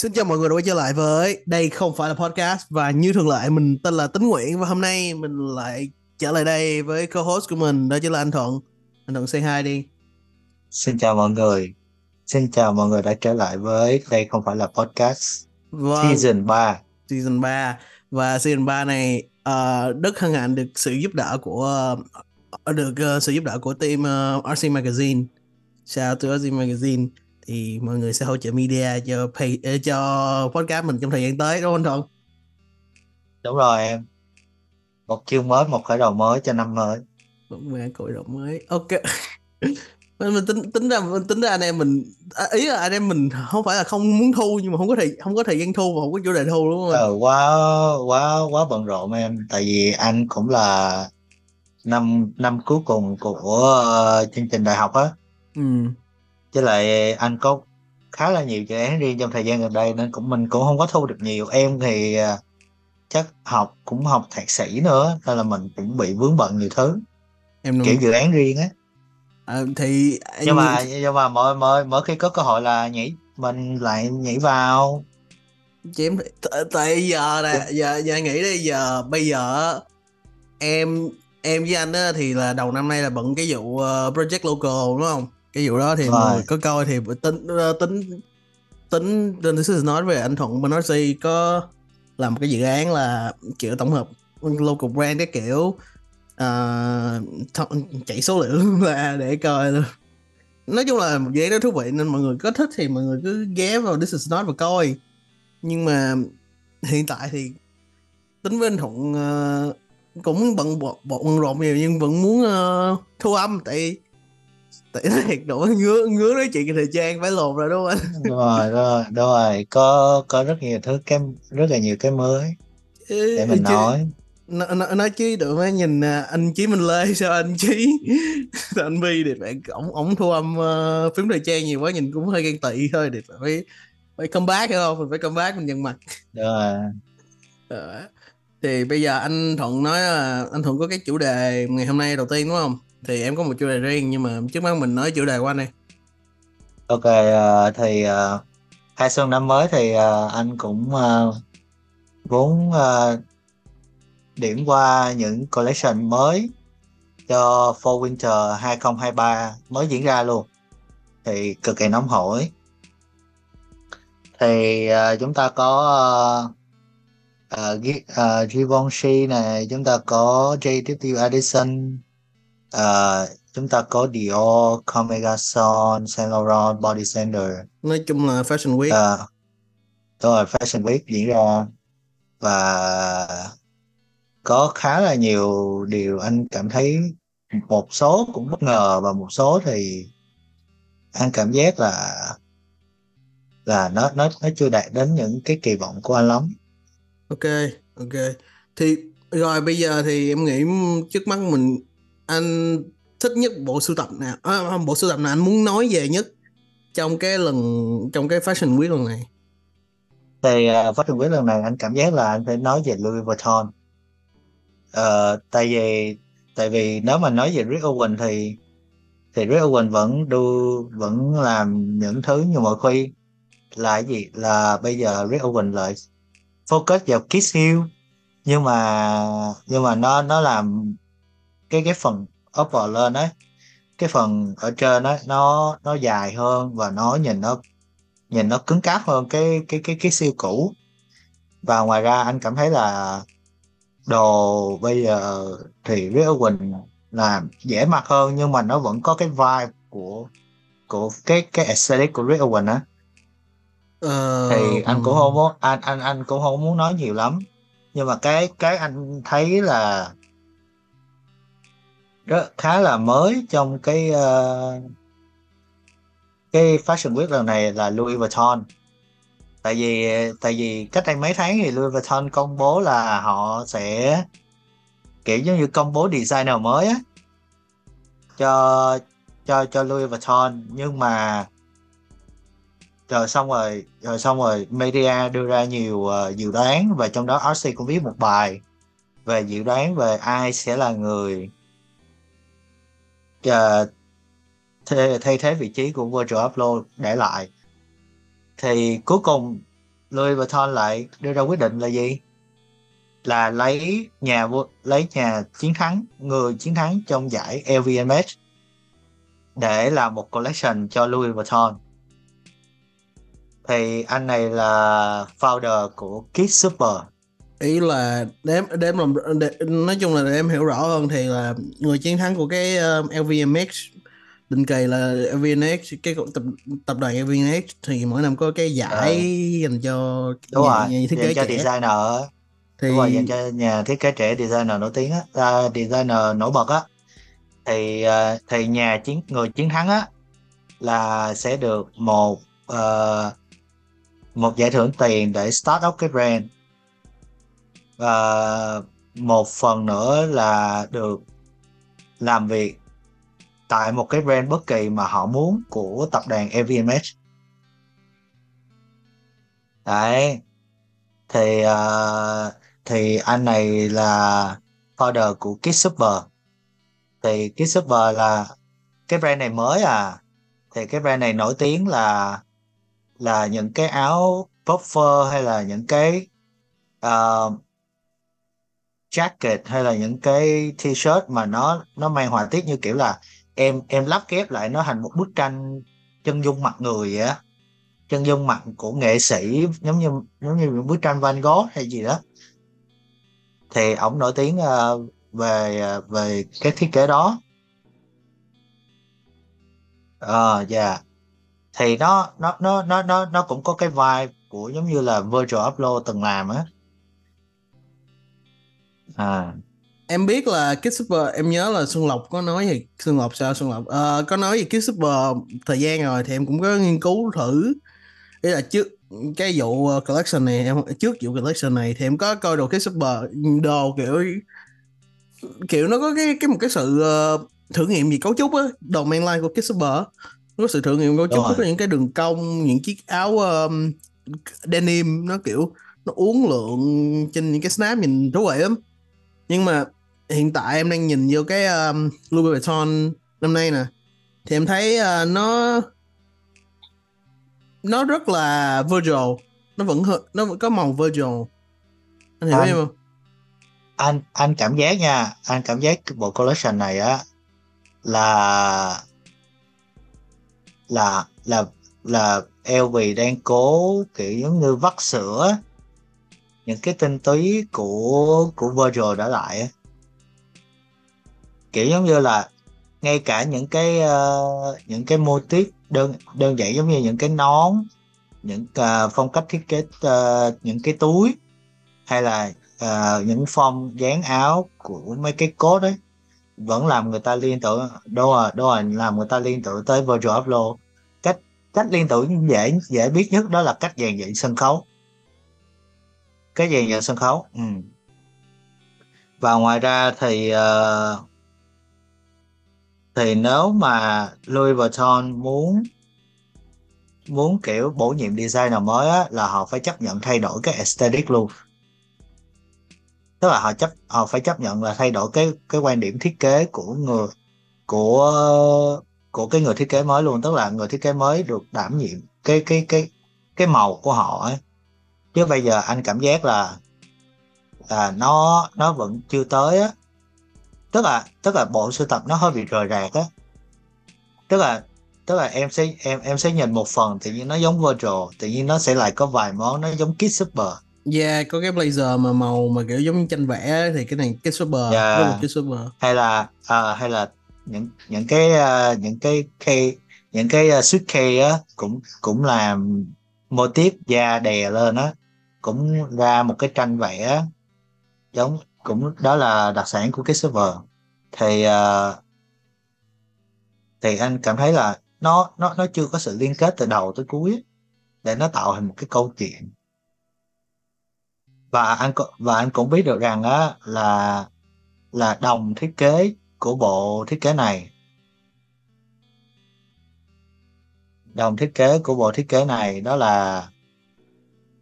Xin chào mọi người đã quay trở lại với đây không phải là podcast và như thường lệ mình tên là Tính Nguyễn và hôm nay mình lại trở lại đây với co-host của mình đó chính là anh Thuận. Anh Thuận say hi đi. Xin chào mọi người. Xin chào mọi người đã trở lại với đây không phải là podcast Vâng, season 3. season 3 và season 3 này uh, rất hân hạnh được sự giúp đỡ của uh, được uh, sự giúp đỡ của team uh, RC Magazine. Shout out to RC Magazine thì mọi người sẽ hỗ trợ media cho pay, uh, cho podcast mình trong thời gian tới đúng không Thuận? Đúng rồi em. Một chương mới, một khởi đầu mới cho năm mới. vẫn về cội động mới ok mình, mình tính tính ra mình tính ra anh em mình à, ý là anh em mình không phải là không muốn thu nhưng mà không có thời không có thời gian thu và không có chủ đề thu đúng không? Ờ, quá quá quá bận rộn em. Tại vì anh cũng là năm năm cuối cùng của ờ, chương trình đại học á. ừ Với lại anh có khá là nhiều dự án riêng trong thời gian gần đây nên cũng mình cũng không có thu được nhiều. Em thì ờ, chắc học cũng học thạc sĩ nữa nên là mình cũng bị vướng bận nhiều thứ em kiểu dự án riêng á. à, thì anh- nhưng mà nhưng mà mỗi mỗi mỗi khi có cơ hội là nhảy mình lại nhảy vào chị em t- tại giờ nè giờ giờ nghĩ đi giờ bây giờ em em với anh á thì là đầu năm nay là bận cái vụ ờ, project local đúng không cái vụ đó thì Rồi. mọi người có coi thì tính ờ, tính tính tính this is nói về anh Thuận RC có làm một cái dự án là kiểu tổng hợp local brand cái kiểu th- chạy số liệu là để coi luôn nói chung là một dự án đó thú vị nên mọi người có thích thì mọi người cứ ghé vào this is not và coi nhưng mà hiện tại thì tính với anh thuận ờ, cũng bận bận rộn nhiều nhưng vẫn muốn ờ, thu âm tại tại thiệt đủ ngứa ngứa nói chuyện thời gian phải lồn rồi đúng không anh? Đúng rồi đúng rồi, đúng rồi. có có rất nhiều thứ cái rất là nhiều cái mới để mình Chứ- nói. Nói, nói, nói chứ được mấy nhìn à, anh Chí Minh Lê sao anh Chí? Sao anh Bi thì phải ổng ổng thu âm uh, phím thời trang nhiều quá nhìn cũng hơi ghen tị thôi thì phải phải comeback hiểu không? Mình phải comeback mình nhận mặt. Đúng rồi. Ờ. thì bây giờ anh Thuận nói là anh Thuận có cái chủ đề ngày hôm nay đầu tiên đúng không thì em có một chủ đề riêng nhưng mà trước mắt mình nói chủ đề của anh đi. Ok uh, thì uh, hai xuân năm mới thì uh, anh cũng uh, muốn uh, điểm qua những collection mới cho Fall Winter 2023 mới diễn ra luôn. Thì cực kỳ nóng hổi. Thì uh, chúng ta có uh, uh, Givenchy này chúng ta có JTT Edison ờ, chúng ta có Dior, Comme Garçon, Saint Laurent, Body Center nói chung là fashion week. Ờ, đúng rồi Fashion Week diễn ra. Và có khá là nhiều điều anh cảm thấy một số cũng bất ngờ và một số thì anh cảm giác là là nó nó nó chưa đạt đến những cái kỳ vọng của anh lắm. Ok ok. Thì rồi bây giờ thì em nghĩ trước mắt mình anh thích nhất bộ sưu tập nào? À, à, bộ sưu tập nào anh muốn nói về nhất trong cái lần trong cái fashion week lần này? Thì uh, Fashion Week lần này anh cảm giác là anh phải nói về Louis Vuitton. Uh, tại vì tại vì nếu mà nói về Rick Owen thì thì Rick Owen vẫn đu vẫn làm những thứ như mọi khi. Là gì? Là bây giờ Rick Owen lại focus vào Kiss Hill. Nhưng mà nhưng mà nó nó làm cái cái phần upper lên ấy cái phần ở trên ấy nó nó dài hơn và nó nhìn nó nhìn nó cứng cáp hơn cái cái cái cái siêu cũ. Và ngoài ra anh cảm thấy là đồ bây giờ thì Rick Owen làm dễ mặc hơn nhưng mà nó vẫn có cái vibe của của cái cái aesthetic của Rick Owen á. Ờ, thì anh cũng không muốn anh anh anh cũng không muốn nói nhiều lắm. Nhưng mà cái cái anh thấy là rất khá là mới trong cái uh, cái fashion week lần này là Louis Vuitton. Tại vì tại vì cách đây mấy tháng thì Louis Vuitton công bố là họ sẽ kiểu giống như công bố designer mới á cho cho cho Louis Vuitton. Nhưng mà rồi xong rồi rồi xong rồi media đưa ra nhiều uh, dự đoán và trong đó RC cũng viết một bài về dự đoán về ai sẽ là người Ờ, uh, thay, thay thế vị trí của Virgil Abloh để lại. Thì cuối cùng Louis Vuitton lại đưa ra quyết định là gì? Là lấy nhà lấy nhà chiến thắng người chiến thắng trong giải LVMH để làm một collection cho Louis Vuitton. Thì anh này là founder của Kids Super ý là đếm đếm làm nói chung là để em hiểu rõ hơn thì là người chiến thắng của cái um, LVMH định kỳ là LVMH cái tập tập đoàn LVMH thì mỗi năm có cái giải ừ. dành cho đúng nhà, rồi nhà thiết kế cho trẻ. designer thì đúng rồi dành cho nhà thiết kế trẻ designer nổi tiếng á uh, designer nổi bật á thì uh, thì nhà chiến người chiến thắng á là sẽ được một uh, một giải thưởng tiền để start up cái brand và một phần nữa là được làm việc tại một cái brand bất kỳ mà họ muốn của tập đoàn LVMH đấy thì uh, thì anh này là founder của Kidsuper thì Kidsuper là cái brand này mới à. Thì cái brand này nổi tiếng là là những cái áo puffer hay là những cái uh, jacket hay là những cái t-shirt mà nó nó mang họa tiết như kiểu là em em lắp ghép lại nó thành một bức tranh chân dung mặt người vậy á. Chân dung mặt của nghệ sĩ giống như giống như những bức tranh Van Gogh hay gì đó. Thì ổng nổi tiếng uh, về ờ, về cái thiết kế đó. Ờ uh, dạ. Yeah. thì nó nó nó nó nó nó cũng có cái vibe của giống như là Virgil Abloh từng làm á à. Em biết là Kid Super em nhớ là Xuân Lộc có nói gì? Xuân Lộc sao Xuân Lộc? À, có nói về Kid Super thời gian rồi thì em cũng có nghiên cứu thử. Ý là trước cái vụ ờ, collection này em trước vụ collection này thì em có coi đồ Kid Super đồ kiểu kiểu nó có cái cái một cái sự uh, thử nghiệm gì cấu trúc á đồ mainline của Kid Super có sự thử nghiệm cấu trúc có những cái đường cong những chiếc áo um, denim nó kiểu nó uống lượng trên những cái snap nhìn thú vị lắm nhưng mà hiện tại em đang nhìn vô cái um, Louis Vuitton năm nay nè. Thì em thấy uh, nó nó rất là Virgil nó vẫn nó vẫn có màu Virgil anh hiểu em không? anh anh cảm giác nha anh cảm giác bộ collection này á là là là là LV đang cố kiểu giống như vắt sữa những cái tinh túy của của Virgil đã lại kiểu giống như là ngay cả những cái uh, những cái mô típ đơn đơn giản giống như những cái nón những uh, phong cách thiết kế uh, những cái túi hay là uh, những phong dáng áo của mấy cái cốt ấy vẫn làm người ta liên tưởng đâu rồi đâu rồi làm người ta liên tưởng tới Virgil Abloh. Cách cách liên tưởng dễ dễ biết nhất đó là cách dàn dựng sân khấu cái dàn dựng sân khấu. Ừ. và ngoài ra thì uh, thì nếu mà Louis Vuitton muốn muốn kiểu bổ nhiệm designer mới á, là họ phải chấp nhận thay đổi cái aesthetic luôn. Tức là họ chấp họ phải chấp nhận là thay đổi cái cái quan điểm thiết kế của người của của cái người thiết kế mới luôn. Tức là người thiết kế mới được đảm nhiệm cái cái cái cái màu của họ ấy chứ bây giờ anh cảm giác là là nó nó vẫn chưa tới á tức là tức là bộ sưu tập nó hơi bị rời rạc á tức là tức là em sẽ em em sẽ nhìn một phần tự nhiên nó giống Virtual tự nhiên nó sẽ lại có vài món nó giống Kid Super Yeah, có cái blazer mà màu mà kiểu giống tranh vẽ thì cái này cái super, yeah. một super. Hay là uh, hay là những những cái uh, những cái key những cái uh, suit key á cũng cũng làm mô tiếp da đè lên á cũng ra một cái tranh vẽ giống cũng đó là đặc sản của cái server. Thì uh, thì anh cảm thấy là nó nó nó chưa có sự liên kết từ đầu tới cuối để nó tạo thành một cái câu chuyện. Và anh và anh cũng biết được rằng á là là đồng thiết kế của bộ thiết kế này. Đồng thiết kế của bộ thiết kế này đó là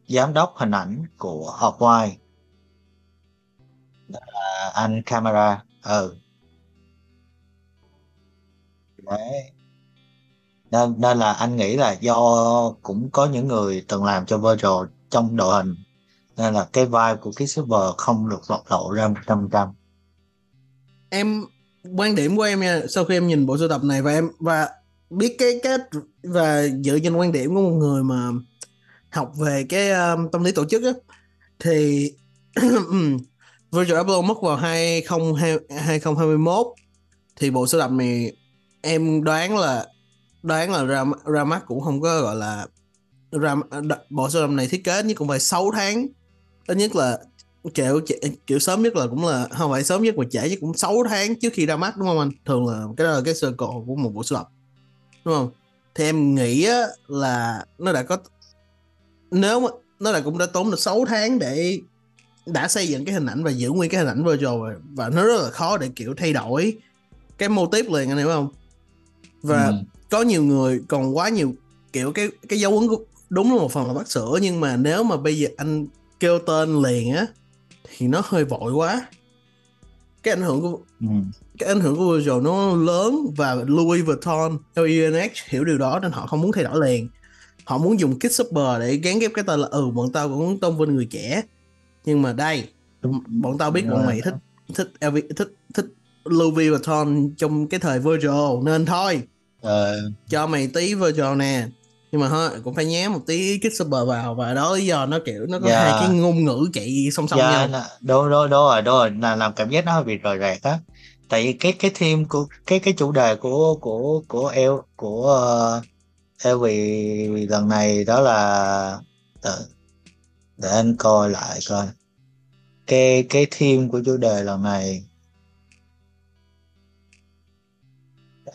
giám đốc hình ảnh của Off-White đó là anh camera ừ. Đấy. Nên nên là anh nghĩ là do cũng có những người từng làm cho Virgil trong đội hình, nên là cái vai của cái server không được bộc lộ ra một trăm trăm. Em, quan điểm của em nha, sau khi em nhìn bộ sưu tập này và em, và biết cái cách và dựa trên quan điểm của một người mà học về cái um, tâm lý tổ chức á thì ừ, Virgil Abloh mất vào 2021 thì bộ sưu tập này em đoán là đoán là ra ra mắt cũng không có gọi là ra bộ sưu tập này thiết kế nhưng cũng phải 6 tháng. Ít nhất là kiểu kiểu sớm nhất là cũng là không phải sớm nhất mà trễ nhất cũng 6 tháng trước khi ra mắt đúng không anh? Thường là cái đó là cái sơ cổ của một bộ sưu tập đúng không? Thì em nghĩ á, là nó đã có nếu nó là cũng đã tốn được 6 tháng để đã xây dựng cái hình ảnh và giữ nguyên cái hình ảnh virtual rồi và nó rất là khó để kiểu thay đổi cái mô tiếp liền anh hiểu không và ừ. có nhiều người còn quá nhiều kiểu cái cái dấu ấn đúng là một phần là bắt sửa nhưng mà nếu mà bây giờ anh kêu tên liền á thì nó hơi vội quá cái ảnh hưởng của ừ. cái ảnh hưởng của Virgil nó lớn và Louis Vuitton LVMH hiểu điều đó nên họ không muốn thay đổi liền họ muốn dùng kit super để gắn ghép cái tên là ừ bọn tao cũng tôn vinh người trẻ. Nhưng mà đây bọn tao biết bọn mày thích thích LV, thích thích Louis Vuitton trong cái thời Virgil nên thôi. Ờ. cho mày tí Virgil nè. Nhưng mà thôi cũng phải nhé một tí kích super vào và đó lý do nó kiểu nó có yeah. hai cái ngôn ngữ chạy song song yeah, nhau. đúng đúng đúng rồi đúng rồi. Là làm cảm giác nó hơi bị rời rạc á. Tại vì cái cái theme của cái cái chủ đề của của của El của uh, theo vì lần này đó là để, để anh coi lại coi. Cái cái theme của chủ đề lần này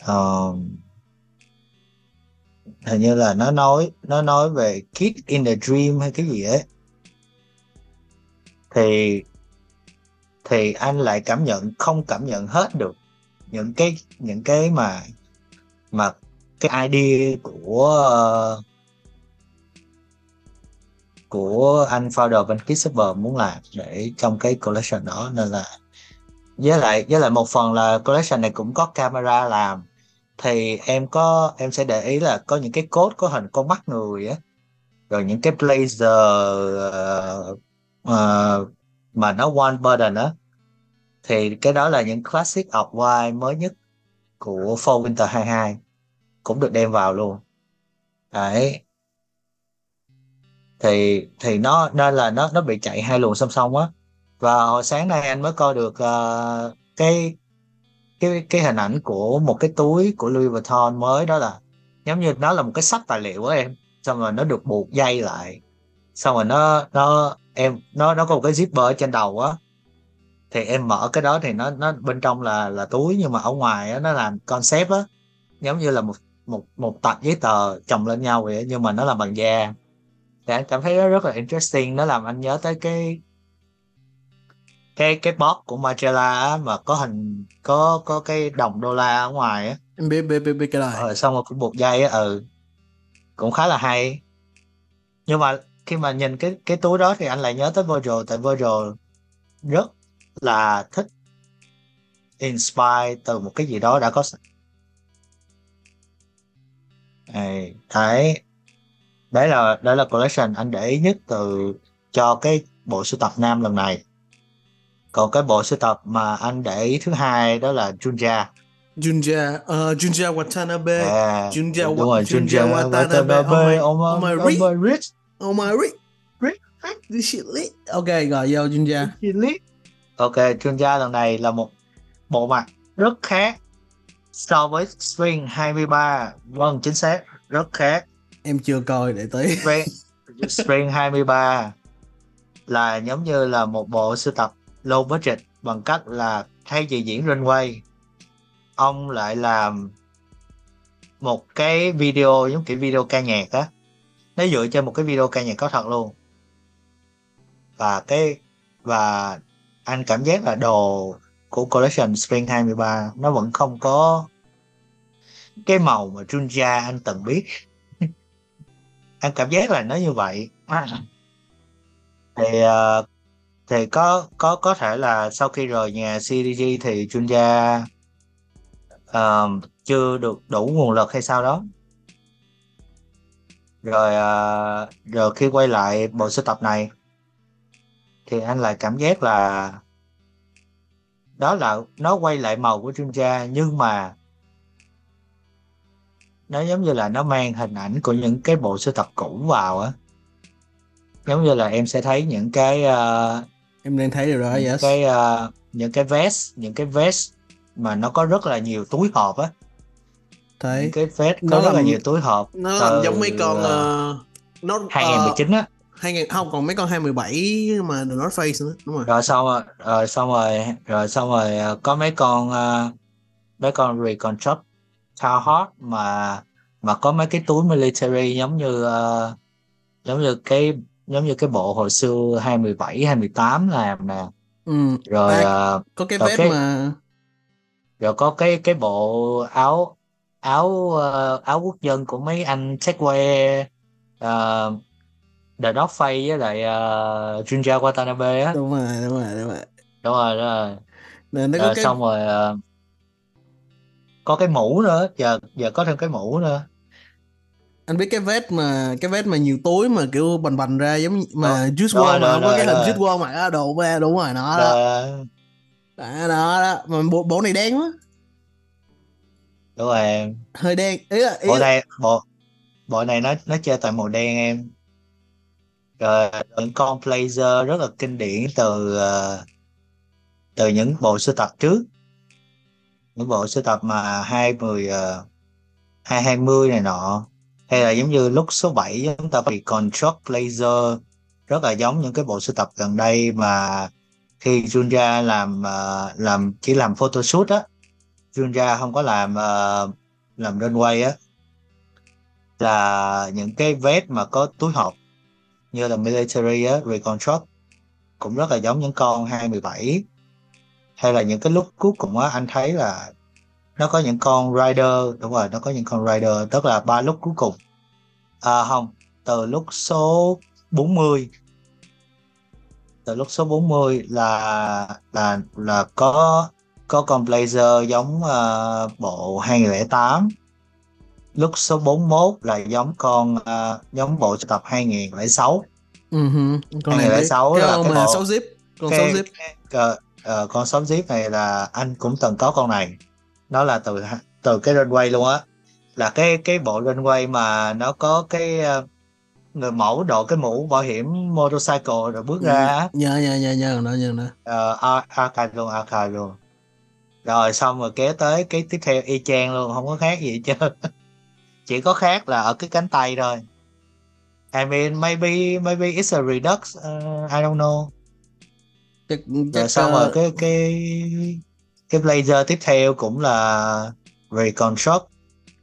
um, hình như là nó nói nó nói về Kid in the Dream hay cái gì ấy. Thì thì anh lại cảm nhận không cảm nhận hết được những cái những cái mà mà cái ID của uh, của anh founder văn ký server muốn làm để trong cái collection đó. Nên là với lại với lại một phần là collection này cũng có camera làm. Thì em có em sẽ để ý là có những cái code có hình con mắt người á rồi những cái blazer uh, uh, mà nó one button á. Thì cái đó là những classic of mới nhất của Fall Winter 22 cũng được đem vào luôn. Đấy. Thì thì nó nên là nó nó bị chạy hai luồng song song á. Và hồi sáng nay anh mới coi được uh, cái cái cái hình ảnh của một cái túi của Louis Vuitton mới đó là giống như nó là một cái sách tài liệu của em. Xong rồi nó được buộc dây lại. Xong rồi nó nó em nó nó có một cái zipper ở trên đầu á. Thì em mở cái đó thì nó nó bên trong là là túi nhưng mà ở ngoài á, nó làm concept á. Giống như là một một một tập giấy tờ chồng lên nhau vậy nhưng mà nó là bằng da. Thì anh cảm thấy nó rất là interesting nó làm anh nhớ tới cái cái cái box của Magella á, mà có hình có có cái đồng đô la ở ngoài á. Em biết biết biết, biết cái này rồi xong rồi cũng buộc dây á ừ. Cũng khá là hay. Nhưng mà khi mà nhìn cái cái túi đó thì anh lại nhớ tới Virgil tại Virgil rất là thích inspire từ một cái gì đó đã có Ê, đấy đấy là đấy là collection anh để ý nhất từ cho cái bộ sưu tập nam lần này. Còn cái bộ sưu tập mà anh để ý thứ hai đó là Junja. Junja uh, Junja Watanabe. À, Junja, đúng rồi, Junja, Junja Watanabe, Watanabe oh my, oh my, oh my, oh my rich. Oh my rich. Rich. This shit lit. Ok rồi vô Junja. Lit. Ok Junja lần này là một bộ mặt rất khác so với Spring 23 vâng chính xác rất khác. Em chưa coi để tới Spring, Spring 23 là giống như là một bộ sưu tập low budget bằng cách là thay vì diễn runway ông lại làm một cái video giống kiểu video ca nhạc á. Nó dựa trên một cái video ca nhạc có thật luôn. Và cái và anh cảm giác là đồ của collection Spring 23 nó vẫn không có cái màu mà Junja anh từng biết. Anh cảm giác là nó như vậy. Thì uh, thì có có có thể là sau khi rời nhà CDG thì Junja uh, ờ, chưa được đủ nguồn lực hay sao đó. Rồi uh, rồi khi quay lại bộ sưu tập này thì anh lại cảm giác là đó là nó quay lại màu của Junja nhưng mà nó giống như là nó mang hình ảnh của những cái bộ sưu tập cũ vào á. Giống như là em sẽ thấy những cái uh, em đang thấy điều đó những yes. cái uh, những cái vest những cái vest mà nó có rất là nhiều túi hộp á. Thấy. Những cái vest Nó có rất là nhiều túi hộp nó làm giống mấy con uh, nó 2019 á 2000 không còn mấy con 2017 mà The North Face nữa đúng rồi rồi xong rồi, rồi xong rồi rồi xong rồi ờ, có mấy con ờ, mấy con reconstruct Carhartt mà mà có mấy cái túi military giống như ờ, giống như cái giống như cái bộ hồi xưa 2017 2018 làm nè ừ. rồi À, ờ, có cái vest cái- mà rồi có cái cái bộ áo áo ờ, áo quốc dân của mấy anh Techwear uh, The North Face với lại uh, Junja Watanabe á. Đúng rồi đúng rồi đúng rồi. Đúng rồi đúng rồi. Nè, nó có rồi cái xong rồi ờ, có cái mũ nữa giờ giờ có thêm cái mũ nữa. Anh biết cái vest mà cái vest mà nhiều túi mà kiểu bành bành ra giống như mà Juice rồi, WRLD mà có cái hình. Juice WRLD mặc á đồ ba đúng rồi nó đó. Rồi đó đó, đó. mà bộ, bộ này đen quá. Đúng rồi em. Hơi đen ý là ý bộ là, này bộ bộ này nó nó chơi tại màu đen em rồi những con blazer rất là kinh điển từ ờ, từ những bộ sưu tập trước. Những bộ sưu tập mà hai mười ờ, hai hai mươi này nọ. Hay là giống như lúc số 7 chúng ta bị construct blazer rất là giống những cái bộ sưu tập gần đây mà khi Junja làm ờ, làm chỉ làm photoshoot á. Junja không có làm ờ, làm runway á. Là những cái vest mà có túi hộp như là military á reconstruct cũng rất là giống những con 217 hay là những cái lúc cuối cùng á anh thấy là nó có những con rider đúng rồi nó có những con rider tức là ba lúc cuối cùng. À không từ lúc số 40 từ lúc số 40 là là là có có con blazer giống uh, bộ 2008 lúc số 41 là giống con uh, giống bộ sưu tập 2006 ừ con này. 06 cái là cái mà 6 zip con 6 cái, zip ờ, ờ, con sáu zip này là anh cũng từng có con này. Nó là từ từ cái runway luôn á. Là cái cái bộ runway mà nó có cái ờ, người mẫu đội cái mũ bảo hiểm motorcycle rồi bước ra á. nhớ nhớ nhớ nhớ nó nhớ nó uh, archive luôn archive luôn. Rồi xong rồi kế tới cái tiếp theo y chang luôn không có khác gì hết trơn. Chỉ có khác là ở cái cánh tay thôi I mean maybe maybe it's a redux uh, I don't know. Chắc, rồi chắc xong ờ, rồi cái cái cái blazer tiếp theo cũng là reconstruct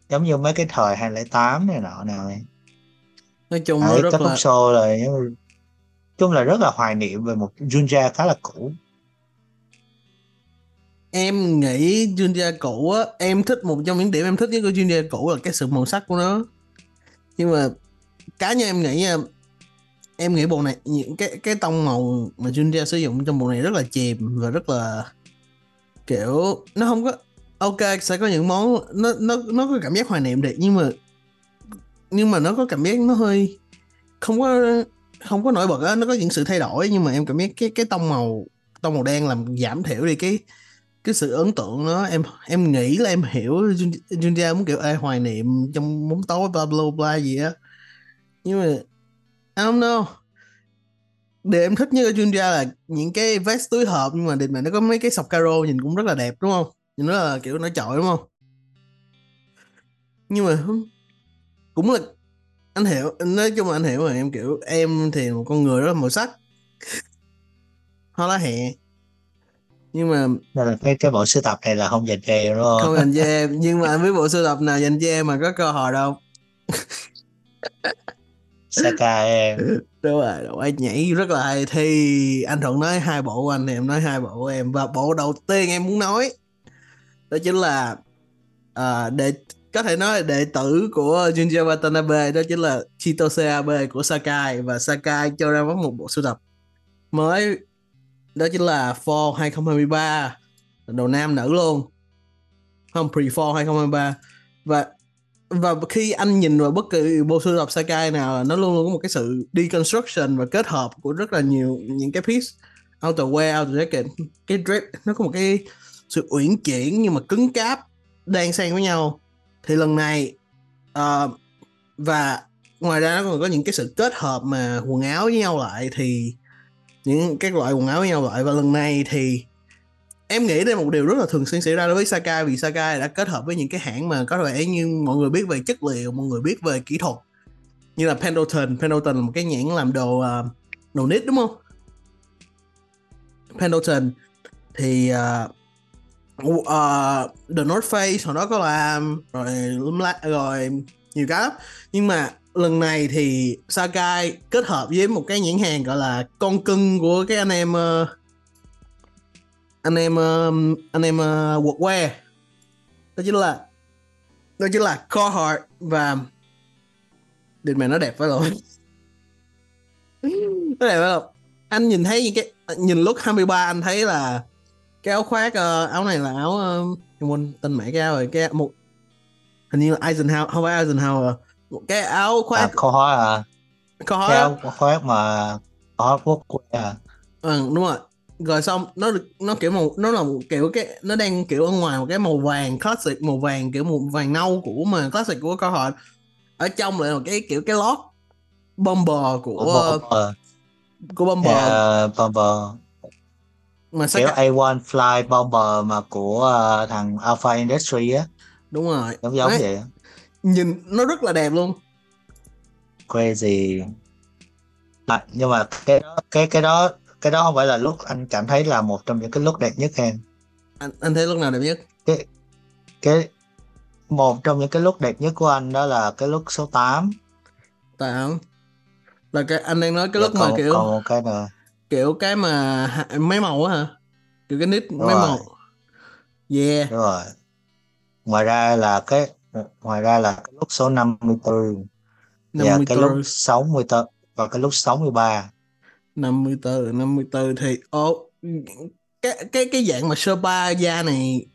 giống như mấy cái thời 2008 này nọ này nói chung Đấy, rất là show rồi mà- chung là rất là hoài niệm về một Junja khá là cũ. Em nghĩ Junja cũ á em thích một trong những điểm em thích nhất của Junja cũ là cái sự màu sắc của nó. Nhưng mà cá nhân em nghĩ ờ, em nghĩ bộ này, những cái cái tông màu mà Junja sử dụng trong bộ này rất là chìm và rất là, kiểu, nó không có, ok, sẽ có những món, nó nó nó có cảm giác hoài niệm đẹp nhưng mà nhưng mà nó có cảm giác nó hơi không có không có nổi bật á, nó có những sự thay đổi, nhưng mà em cảm giác cái cái tông màu tông màu đen làm giảm thiểu đi cái cái sự ấn tượng đó. Em em nghĩ là em hiểu Junja muốn kiểu ai hoài niệm trong bóng tối, bla bla bla gì á nhưng mà I don't know. Điều em thích nhất ở Junja là những cái vest túi hộp nhưng mà điều này nó có mấy cái sọc caro nhìn cũng rất là đẹp đúng không? Nhìn nó là kiểu nổi trội đúng không? Nhưng mà cũng là anh hiểu nói chung là anh hiểu mà em kiểu em thì một con người rất là màu sắc. Hoa lá hẹ. Nhưng mà nên là cái cái bộ sưu tập này là không dành cho em đúng không? Không dành cho em. Nhưng mà anh biết bộ sưu tập nào dành cho em mà có cơ hội đâu Saka em. Đúng rồi đúng, anh nhảy rất là hay. Thì anh thuận nói hai bộ của anh thì em nói hai bộ. Của em và bộ đầu tiên em muốn nói đó chính là à, đệ có thể nói là đệ tử của Junji Watanabe đó chính là Chitose Abe của Sakai và Sakai cho ra mắt một bộ sưu tập mới đó chính là Fall 2023 đầu nam nữ luôn. Không pre-fall 2023 và và khi anh nhìn vào bất kỳ bộ sưu tập Sakai nào là nó luôn luôn có một cái sự deconstruction và kết hợp của rất là nhiều những cái piece. Outerwear, outer jacket cái dress nó có một cái sự uyển chuyển nhưng mà cứng cáp đang xen với nhau. Thì lần này uh, và ngoài ra nó còn có những cái sự kết hợp mà quần áo với nhau lại thì những cái loại quần áo với nhau lại. Và lần này thì em nghĩ đây là một điều rất là thường xuyên xảy ra đối với Sakai vì Sakai đã kết hợp với những cái hãng mà có vẻ như mọi người biết về chất liệu mọi người biết về kỹ thuật. Như là Pendleton. Pendleton là một cái nhãn làm đồ uh, đồ nít đúng không? Pendleton thì uh, uh, The North Face hồi đó có làm rồi rồi nhiều cái lắm. Nhưng mà lần này thì Sakai kết hợp với một cái nhãn hàng gọi là con cưng của cái anh em uh, anh em uh, anh em uh, workwear đó chính là đó chính là Carhartt và định mẹ nó đẹp phải không? Nó đẹp phải không? Anh nhìn thấy những cái nhìn lúc 23 anh thấy là cái áo khoác uh, áo này là áo uh, quên tên mẹ cái áo rồi cái một hình như là Eisenhower không phải Eisenhower một cái áo khoác. À, hóa à. Kho cái áo khoác mà kho quốc quê à. Ừ đúng rồi rồi xong nó được nó kiểu màu nó là một kiểu cái nó đang kiểu ở ngoài một cái màu vàng classic màu vàng kiểu màu vàng nâu của mà classic của câu hỏi ở trong lại một cái kiểu cái lót bomber của của bomber, của bomber. Yeah, bomber mà kiểu cả... A1 Fly Bomber mà của uh, thằng Alpha Industry á. Đúng rồi. Giống giống vậy nhìn nó rất là đẹp luôn. Crazy. À, nhưng mà cái đó cái cái đó cái đó không phải là lúc anh cảm thấy là một trong những cái lúc đẹp nhất em. Anh anh thấy lúc nào đẹp nhất? Cái cái một trong những cái lúc đẹp nhất của anh đó là cái lúc số 8 8 là cái anh đang nói cái dạ, lúc còn, mà kiểu còn cái nữa. kiểu cái mà mấy màu á hả? Kiểu cái nít mấy màu. Yeah. Đúng rồi. Ngoài ra là cái ngoài ra là cái lúc số 54 và cái lúc 64 và cái lúc 63 54 54 thì ô cái cái cái dạng mà Sherpa da này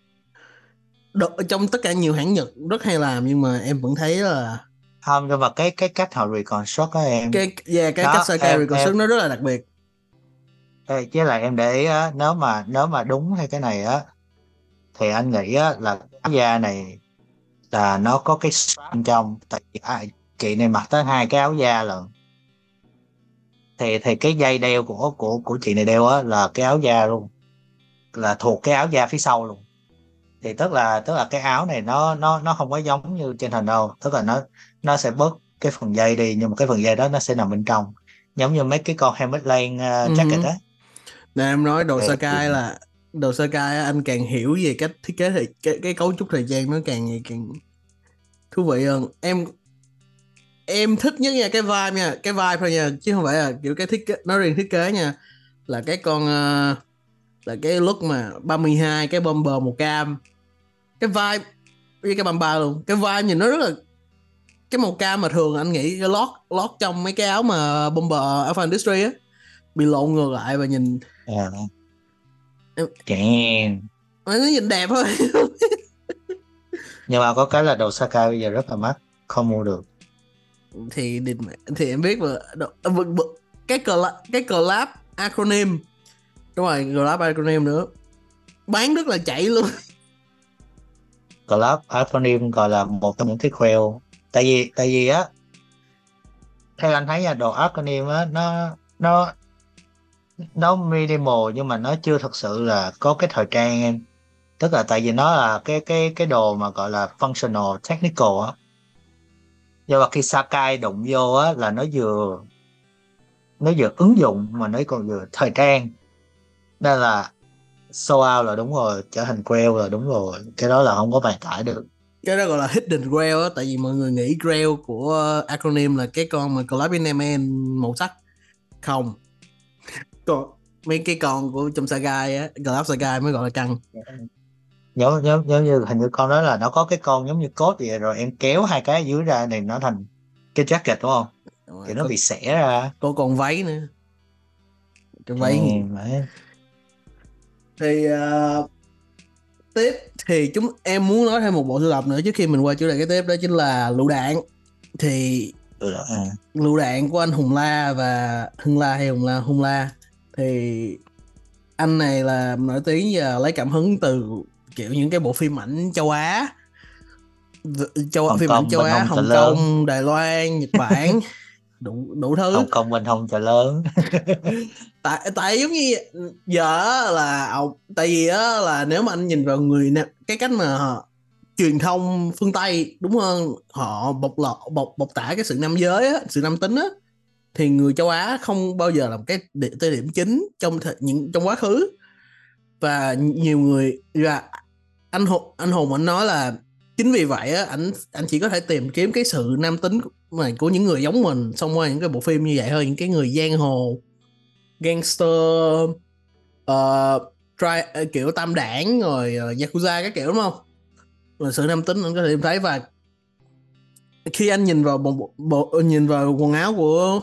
đo, trong tất cả nhiều hãng Nhật rất hay làm nhưng mà em vẫn thấy là không nhưng mà cái cái cách họ reconstruct đó em. Cái yeah, cái đó, cách Sakai reconstruct em, nó rất là đặc biệt. Ê, chứ là em để ý á nếu mà nếu mà đúng hay cái này á thì anh nghĩ á là cái da này là nó có cái bên trong tại vì à, chị này mặc tới hai cái áo da lần thì thì cái dây đeo của của của chị này đeo á là cái áo da luôn là thuộc cái áo da phía sau luôn. Thì tức là tức là cái áo này nó nó nó không có giống như trên hình đâu tức là nó nó sẽ bớt cái phần dây đi nhưng mà cái phần dây đó nó sẽ nằm bên trong giống như mấy cái con helmet lane uh, jacket á. Nè em nói đồ Sakai là đồ Sakai anh càng hiểu về cách thiết kế thì cái cái cấu trúc thời gian nó càng ngày càng thú vị hơn. Em em thích nhất nha cái vibe nha cái vibe thôi nha chứ không phải là kiểu cái thiết kế nó riêng thiết kế nha. Là cái con uh, là cái look mà 32 cái bomber màu cam. Cái vibe với cái bamba luôn. Cái vibe nhìn nó rất là cái màu cam mà thường anh nghĩ cái lót lót trong mấy cái áo mà bomber Alpha Industry á bị lộn ngược lại và nhìn à. em nó nhìn đẹp thôi. Nhưng mà có cái là đầu Sakai bây giờ rất là mắc không mua được thì thì em biết mà à, cái collab cái collab acronym. Đúng rồi collab acronym nữa. Bán rất là chạy luôn. Collab acronym gọi là một trong những cái khoe tại vì tại vì á, theo anh thấy là đồ acronym á, nó nó nó minimal nhưng mà nó chưa thật sự là có cái thời trang em. Tức là tại vì nó là cái cái cái đồ mà gọi là functional, technical á do mà khi Sakai đụng vô á là nó vừa nó vừa ứng dụng mà nó còn vừa thời trang. Nên là show out là đúng rồi trở thành grail là đúng rồi. Cái đó là không có bàn cãi được. Cái đó gọi là hidden grail á tại vì mọi người nghĩ grail của acronym là cái con mà collab màu sắc. Không. Còn mấy cái con của trong Sagai á collab Sagai mới gọi là căng giống giống giống như hình như con đó là nó có cái con giống như cốt vậy rồi em kéo hai cái dưới ra này nó thành cái jacket đúng không? Đúng rồi, thì nó có, bị xẻ ra. có còn váy nữa. Cái váy. Ừ, thì uh, tiếp thì chúng em muốn nói thêm một bộ sưu tập nữa trước khi mình qua chủ đề cái tiếp đó chính là lựu đạn. Thì ừ, à. lựu đạn của anh Hùng La và Hưng La hay Hùng La Hùng La. Thì anh này là nổi tiếng và lấy cảm hứng từ kiểu những cái bộ phim ảnh châu Á. Châu Hồng phim Kông, ảnh châu Á Hồng Hồng. Kông Đài Loan Nhật Bản đủ đủ thứ. Hồng Kông bên hông chợ lớn. Tại tại giống như giờ là tại vì á là nếu mà anh nhìn vào người Nam- cái cách mà truyền thông phương Tây đúng hơn họ bộc lọt bộc bộc tả cái sự nam giới á, sự nam tính á thì người châu Á không bao giờ là một cái tiêu điểm chính trong thời, những trong quá khứ. Và nhiều người và anh hùng anh hùng anh nói là chính vì vậy á anh anh chỉ có thể tìm kiếm cái sự nam tính mà của những người giống mình xong qua những cái bộ phim như vậy thôi những cái người giang hồ gangster uh, try, uh, kiểu tam đảng rồi uh, yakuza các kiểu đúng không? Rồi sự nam tính anh có thể tìm thấy và khi anh nhìn vào bộ, bộ, nhìn vào quần áo của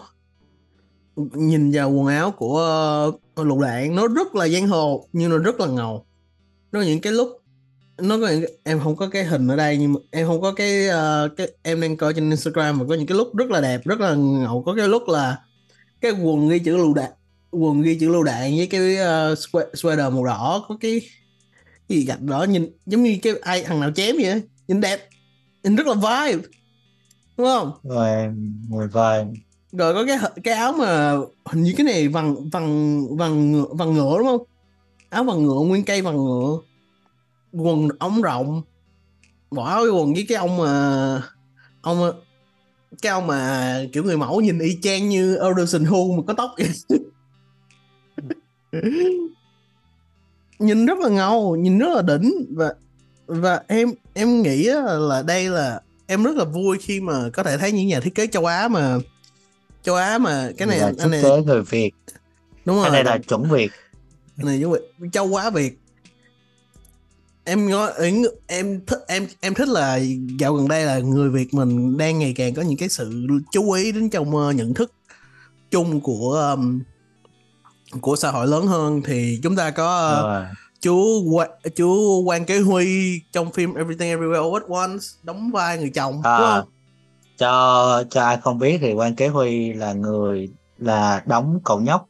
nhìn vào quần áo của uh, lục đạn nó rất là giang hồ nhưng nó rất là ngầu. Nó những cái lúc nó có những em không có cái hình ở đây nhưng mà em không có cái, ờ, cái em đang coi trên Instagram mà có những cái lúc rất là đẹp rất là ngầu. Có cái lúc là cái quần ghi chữ lựu đạn quần ghi chữ lựu đạn với cái uh, swe- sweater màu đỏ. Có cái, cái gì gạch đỏ nhìn giống như cái ai thằng nào chém vậy nhìn đẹp nhìn rất là vibe đúng không? Rồi người vai. Rồi có cái cái áo mà hình như cái này vằn vằn vằn ngựa, vằn ngựa đúng không? Áo vằn ngựa nguyên cây vằn ngựa quần ống rộng bỏ cái quần với cái ông mà ông cái ông mà kiểu người mẫu nhìn y chang như Anderson Hu mà có tóc nhìn rất là ngầu nhìn rất là đỉnh và và em em nghĩ là đây là em rất là vui khi mà có thể thấy những nhà thiết kế châu Á mà châu Á mà cái này là anh thiết này người Việt. Đúng rồi. cái này là chuẩn Việt. Cái này giống vậy châu Á Việt em nói em em thích em em thích là dạo gần đây là người Việt mình đang ngày càng có những cái sự chú ý đến trong ờ, nhận thức chung của um, của xã hội lớn hơn. Thì chúng ta có ờ, rồi. chú chú Quan Kế Huy trong phim Everything Everywhere All at Once đóng vai người chồng đúng à, không? cho cho ai không biết thì Quan Kế Huy là người là đóng cậu nhóc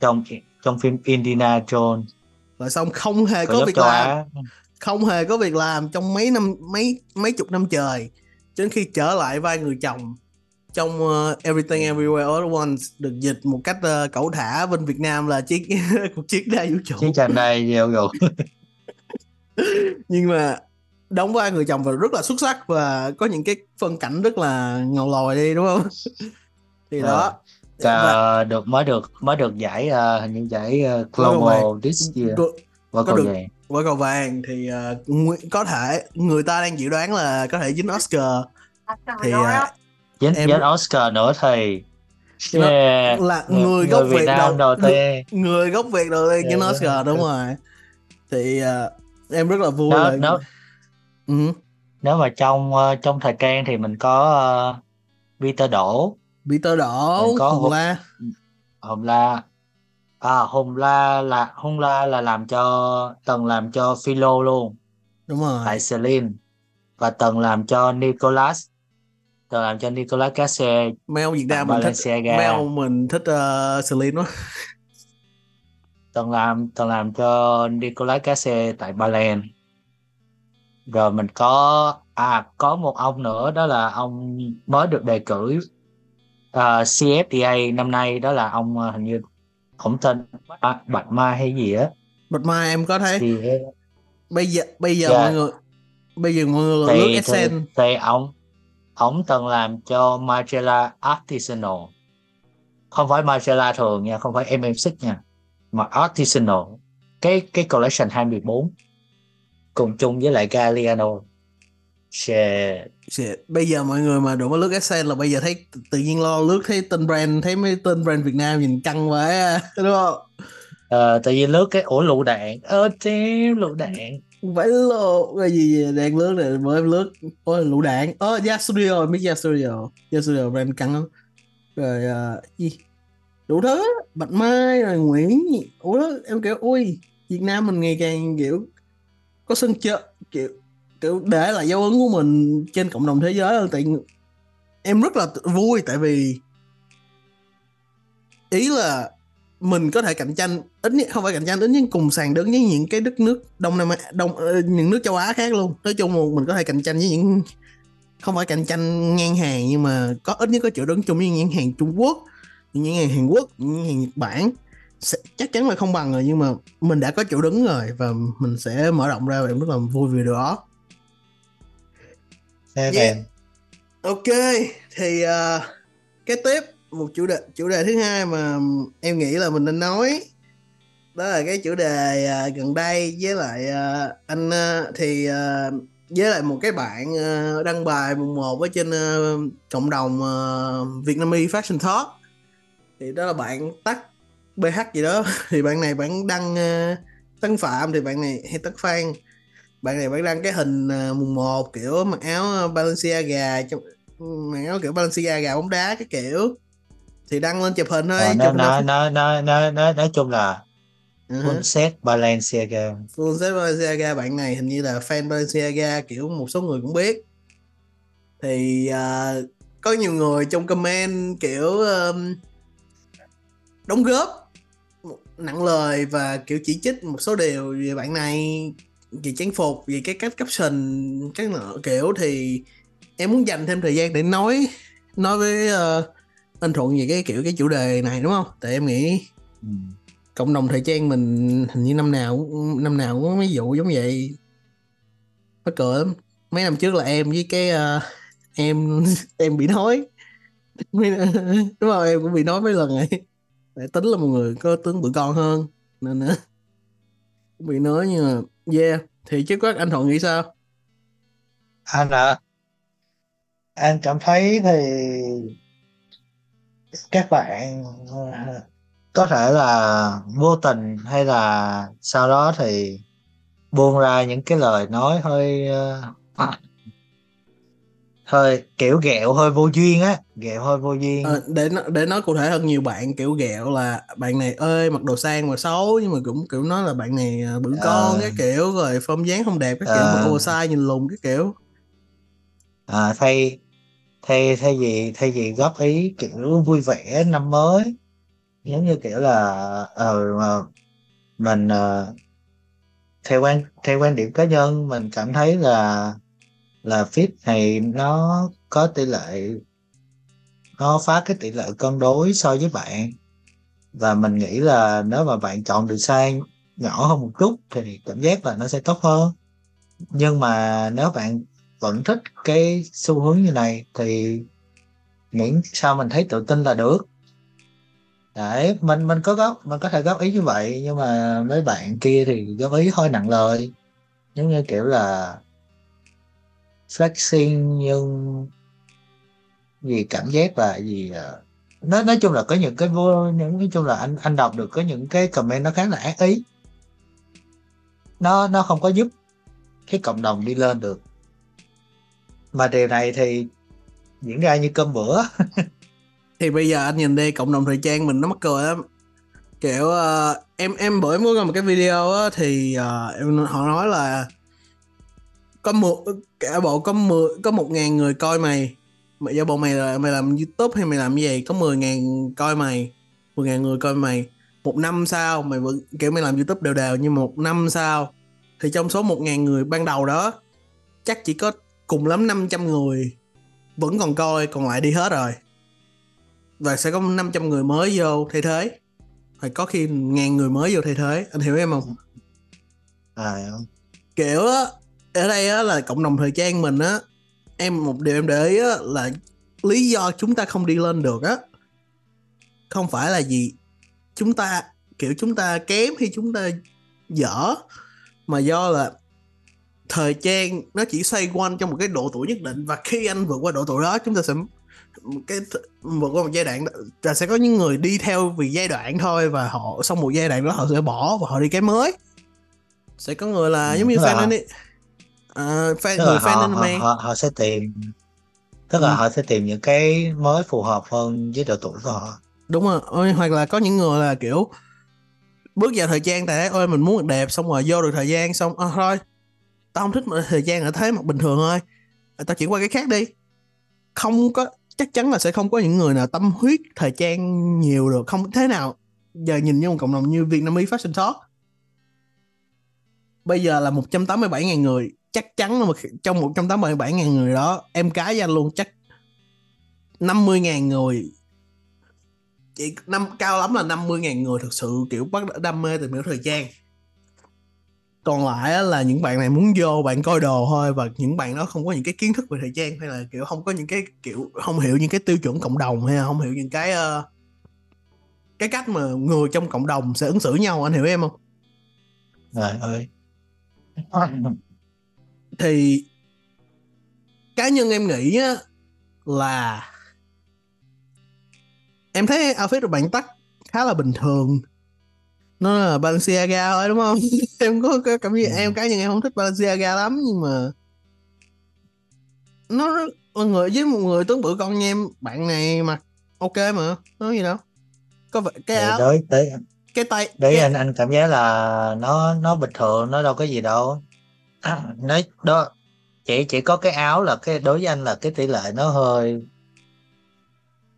trong trong phim Indiana Jones Rồi xong không hề có việc làm. không hề có việc làm trong mấy năm mấy mấy chục năm trời. Đến khi trở lại vai người chồng trong ờ, Everything Everywhere All at Once được dịch một cách uh, cẩu thả bên Việt Nam là chiếc cuộc chiến đa vũ trụ. Chiến tranh này nhiều rồi. Nhưng mà đóng vai người chồng và rất là xuất sắc và có những cái phân cảnh rất là ngầu lòi đi đúng không? Thì đó Và- Và được mới được mới được giải ờ, hình như giải uh, Global this year và có cầu được- vàng. quả cầu vàng thì nguyên- có thể người ta đang dự đoán là có thể dính Oscar. Thì ờ, dính em- dính Oscar nữa thì yeah. là người gốc Việt Việt Nam đầu- đầu tiên. người gốc Việt đầu tiên dính Dạ, Oscar đúng rồi. Thì ờ, em rất là vui nó, là nó Ừ, nếu mà trong ờ, trong thời trang thì mình có ờ, Peter Đỗ Peter Đỗ Mình có Hùng La. Hồng La. À Hùng La là Hùng La là làm cho từng làm cho Philo luôn. Đúng rồi. Tại Celine. Và từng làm cho Nicolas. Từng làm cho Nicolas Cage Mel Việt Nam mình thích Mel mình thích uh, Celine quá. Từng làm từng làm cho Nicolas Cage tại Balen. Rồi mình có à có một ông nữa đó là ông mới được đề cử à, CFDA năm nay đó là ông à, hình như ông tên à, Bạch Mai hay gì á. Bạch Mai em có thấy. Thì bây giờ bây giờ Dạ. mọi người bây giờ mọi người lướt thì, thì, thì ông ông từng làm cho Margiela Artisanal. Không phải Margiela thường nha không phải MM6 nha mà Artisanal. Cái cái collection 24 cùng chung với lại Galliano Shit. Shit. bây giờ mọi người mà đụng vào lướt Essence là bây giờ thấy tự nhiên lo lướt thấy tên brand thấy mấy tên brand Việt Nam nhìn căng quá đúng không? Ờ, tự nhiên lướt cái ủa lựu đạn. Ơ damn lựu đạn. Phải lộ cái gì vậy? đang lướt này mới em lướt. Ôi lũ đạn. Ơ oh, Studio biết Yeah Studio Yeah Studio brand căng lắm. Rồi uh, gì? Đủ thứ. Bạch Mai rồi Nguyễn. Ủa em kiểu ui Việt Nam mình ngày càng kiểu có sân chơi. Kiểu kiểu để lại dấu ấn của mình trên cộng đồng thế giới tại em rất là vui tại vì ý là mình có thể cạnh tranh ít nhất không phải cạnh tranh ít nhất cùng sàn đứng với những cái đất nước đông nam đông ờ, những nước châu á khác luôn. Nói chung mình có thể cạnh tranh với những không phải cạnh tranh ngang hàng nhưng mà có ít nhất có chỗ đứng chung với những hàng Trung Quốc những hàng Hàn Quốc những hàng Nhật Bản. Sẽ, chắc chắn là không bằng rồi nhưng mà mình đã có chỗ đứng rồi và mình sẽ mở rộng ra và em rất là vui vì điều đó yeah. ok thì uh, kế tiếp một chủ đề chủ đề thứ hai mà em nghĩ là mình nên nói. Đó là cái chủ đề uh, gần đây với lại uh, anh uh, thì uh, với lại một cái bạn uh, đăng bài mùng một ở trên uh, cộng đồng uh, Vietnamese Fashion Talk. Thì đó là bạn tắt BH gì đó. Thì bạn này bạn đăng uh, Tấn Phạm thì bạn này hay Tấn Phan bạn này bạn đăng cái hình uh, mùng 1 kiểu mặc áo Balenciaga trong mặc áo kiểu Balenciaga bóng đá cái kiểu. Thì đăng lên chụp hình thôi à, chụp nó, nó, nó, nó, nó, nó, nói chung là uh-huh. full set Balenciaga. Full set Balenciaga bạn này hình như là fan Balenciaga kiểu một số người cũng biết. Thì uh, có nhiều người trong comment kiểu um, đóng góp nặng lời và kiểu chỉ trích một số điều về bạn này về trang phục về cái cách caption các nợ kiểu thì em muốn dành thêm thời gian để nói nói với uh, anh thuận về cái kiểu cái chủ đề này đúng không? Tại em nghĩ ừ. cộng đồng thời trang mình hình như năm nào năm nào cũng có mấy vụ giống vậy. Mắc cười lắm. Mấy năm trước là em với cái uh, em em bị nói đúng không em cũng bị nói mấy lần rồi. Để tính là một người có tướng bự con hơn nên uh, cũng bị nói nhưng mà yeah thì chứ có anh thuận nghĩ sao? Anh à anh cảm thấy thì các bạn có thể là vô tình hay là sau đó thì buông ra những cái lời nói hơi uh, hơi kiểu ghẹo hơi vô duyên á ghẹo hơi vô duyên. À, để để nói cụ thể hơn nhiều bạn kiểu ghẹo là bạn này ơi mặc đồ sang mà xấu nhưng mà cũng kiểu nói là bạn này ờ, bự con à, cái kiểu rồi form dáng không đẹp cái kiểu à, oversize nhìn lùn cái kiểu. À, thay thay thay vì thay vì góp ý kiểu vui vẻ năm mới giống như kiểu là uh, mình uh, theo quan theo quan điểm cá nhân mình cảm thấy là là fit này nó có tỷ lệ, nó phá cái tỷ lệ cân đối so với bạn. Và mình nghĩ là nếu mà bạn chọn được design nhỏ hơn một chút thì cảm giác là nó sẽ tốt hơn. Nhưng mà nếu bạn vẫn thích cái xu hướng như này thì miễn sao mình thấy tự tin là được. Đấy, mình mình có góp, mình có thể góp ý như vậy, nhưng mà mấy bạn kia thì góp ý hơi nặng lời. Giống như kiểu là flexing nhưng vì cảm giác là gì ờ, nói nói chung là có những cái vô những nói chung là anh anh đọc được có những cái comment nó khá là ác ý. Nó nó không có giúp cái cộng đồng đi lên được. Mà điều này thì diễn ra như cơm bữa. Thì bây giờ anh nhìn đi cộng đồng thời trang mình nó mắc cười lắm. Kiểu uh, em em bữa em có một cái video á, thì uh, em họ nói là có một cả bộ có mười có một ngàn người coi mày. Mày do bộ mày là mày làm youtube hay mày làm gì? Có mười ngàn coi mày mười ngàn người coi mày. Một năm sau mày vẫn kiểu mày làm youtube đều đều nhưng một năm sau thì trong số một ngàn người ban đầu đó chắc chỉ có cùng lắm 500 người vẫn còn coi còn lại đi hết rồi. Và sẽ có 500 người mới vô thay thế. Phải có khi ngàn người mới vô thay thế. Anh hiểu em không? À kiểu á ở đây á là cộng đồng thời trang mình á em một điều em để ý á là lý do chúng ta không đi lên được á không phải là gì chúng ta kiểu chúng ta kém hay chúng ta dở mà do là thời trang nó chỉ xoay quanh trong một cái độ tuổi nhất định và khi anh vượt qua độ tuổi đó chúng ta sẽ cái vượt qua một giai đoạn là sẽ có những người đi theo vì giai đoạn thôi và họ xong một giai đoạn đó họ sẽ bỏ và họ đi cái mới. Sẽ có người là ừ, giống như fan anh uh, fan người fan anime. họ, họ, họ sẽ tìm tức là ừ. họ sẽ tìm những cái mới phù hợp hơn với độ tuổi của họ. Đúng rồi. Hoặc là có những người là kiểu bước vào thời gian tại ơi mình muốn đẹp xong rồi vô được thời gian xong. À, thôi. Tao không thích thời trang ở thế mặt bình thường thôi. Tao chuyển qua cái khác đi. Không có chắc chắn là sẽ không có những người nào tâm huyết thời trang nhiều được. Không thế nào. Giờ nhìn như một cộng đồng như Vietnamese Fashion Talk. Bây giờ là 187.000 người chắc chắn là một, trong 187.000 người đó em cái danh luôn chắc 50.000 người. Chỉ năm cao lắm là 50.000 người thực sự kiểu bắt đam mê tìm hiểu thời trang còn lại là những bạn này muốn vô bạn coi đồ thôi và những bạn đó không có những cái kiến thức về thời trang hay là kiểu không có những cái kiểu không hiểu những cái tiêu chuẩn cộng đồng hay là không hiểu những cái uh, cái cách mà người trong cộng đồng sẽ ứng xử nhau anh hiểu em không? Trời ơi thì cá nhân em nghĩ á, là em thấy outfit của bạn tắt khá là bình thường. Nó là Balenciaga thôi đúng không? Em có, có cảm giác ừ. em cá nhân em không thích Balenciaga lắm nhưng mà nó mọi người với một người tướng bự con nha em bạn này mặc ok mà nói gì đâu. Có vẻ cái áo đấy, đấy cái tay đấy cái... anh anh cảm giác là nó nó bình thường nó đâu có gì đâu nói đó chỉ chỉ có cái áo là cái đối với anh là cái tỷ lệ nó hơi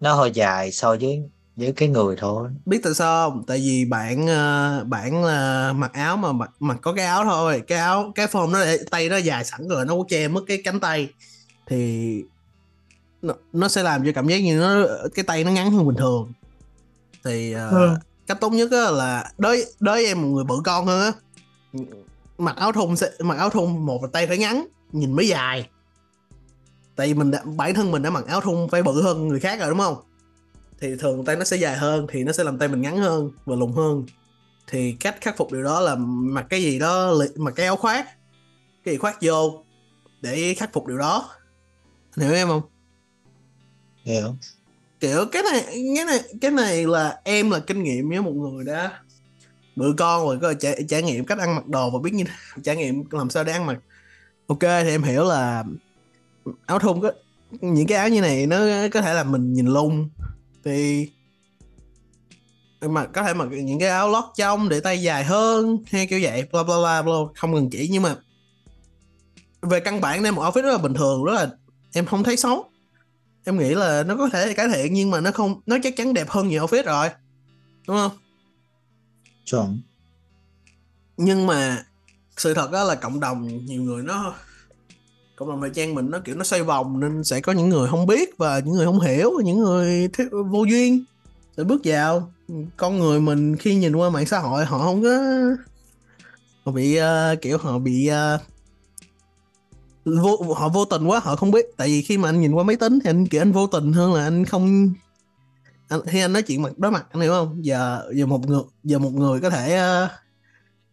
nó hơi dài so với với cái người thôi. Biết tại sao không? Tại vì bạn ờ, bạn là mặc áo mà mặc, mặc có cái áo thôi. Cái áo cái form nó tay nó dài sẵn rồi nó có che mất cái cánh tay. Thì nó, nó sẽ làm cho cảm giác như nó cái tay nó ngắn hơn bình thường. Thì uh, ừ. cách tốt nhất là đối đối với em một người bự con hơn á mặc áo thun sẽ mặc áo thun một là tay phải ngắn nhìn mới dài. Tại vì mình đã, bản thân mình đã mặc áo thun phải bự hơn người khác rồi đúng không? Thì thường tay nó sẽ dài hơn thì nó sẽ làm tay mình ngắn hơn và lùn hơn. Thì cách khắc phục điều đó là mặc cái gì đó mặc cái áo khoác cái gì khoác vô để khắc phục điều đó. Hiểu em không? Hiểu. Kiểu cái này cái này cái này là em là kinh nghiệm với một người đã bự con rồi có trải, trải nghiệm cách ăn mặc đồ và biết như trải nghiệm làm sao để ăn mặc. Ok thì em hiểu là áo thun có những cái áo như này nó có thể là mình nhìn lung. Thì mà có thể mặc những cái áo lót trong để tay dài hơn hay kiểu vậy bla bla bla bla không cần chỉ. Nhưng mà về căn bản nên một outfit rất là bình thường rất là em không thấy xấu. Em nghĩ là nó có thể cải thiện nhưng mà nó không nó chắc chắn đẹp hơn nhiều outfit rồi. Đúng không? Chuẩn nhưng mà sự thật đó là cộng đồng nhiều người nó cộng đồng thời trang mình nó kiểu nó xoay vòng nên sẽ có những người không biết và những người không hiểu và những người thích, vô duyên sẽ bước vào. Con người mình khi nhìn qua mạng xã hội họ không có họ bị uh, kiểu họ bị uh, vô họ vô tình quá họ không biết. Tại vì khi mà anh nhìn qua máy tính thì anh kiểu anh vô tình hơn là anh không anh, khi anh nói chuyện mặt đối mặt anh hiểu không? Giờ giờ một người giờ một người có thể ờ,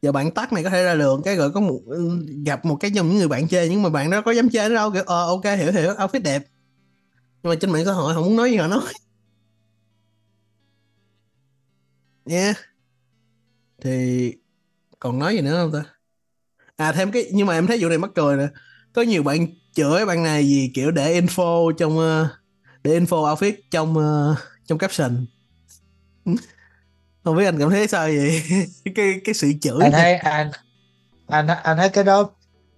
giờ bạn tắt này có thể ra đường cái rồi có một ừ, gặp một cái trong những người bạn chơi nhưng mà bạn đó có dám chơi đâu kiểu ờ ok hiểu hiểu outfit đẹp. Nhưng mà trên mạng xã hội không muốn nói gì họ nói. Nha. Yeah. thì còn nói gì nữa không ta? À thêm cái nhưng mà em thấy vụ này mắc cười nè. Có nhiều bạn chửi bạn này gì kiểu để info trong uh, để info outfit trong uh, trong caption. Không biết anh cảm thấy sao vậy? Cái cái sự chửi. Anh thấy anh anh anh thấy cái đó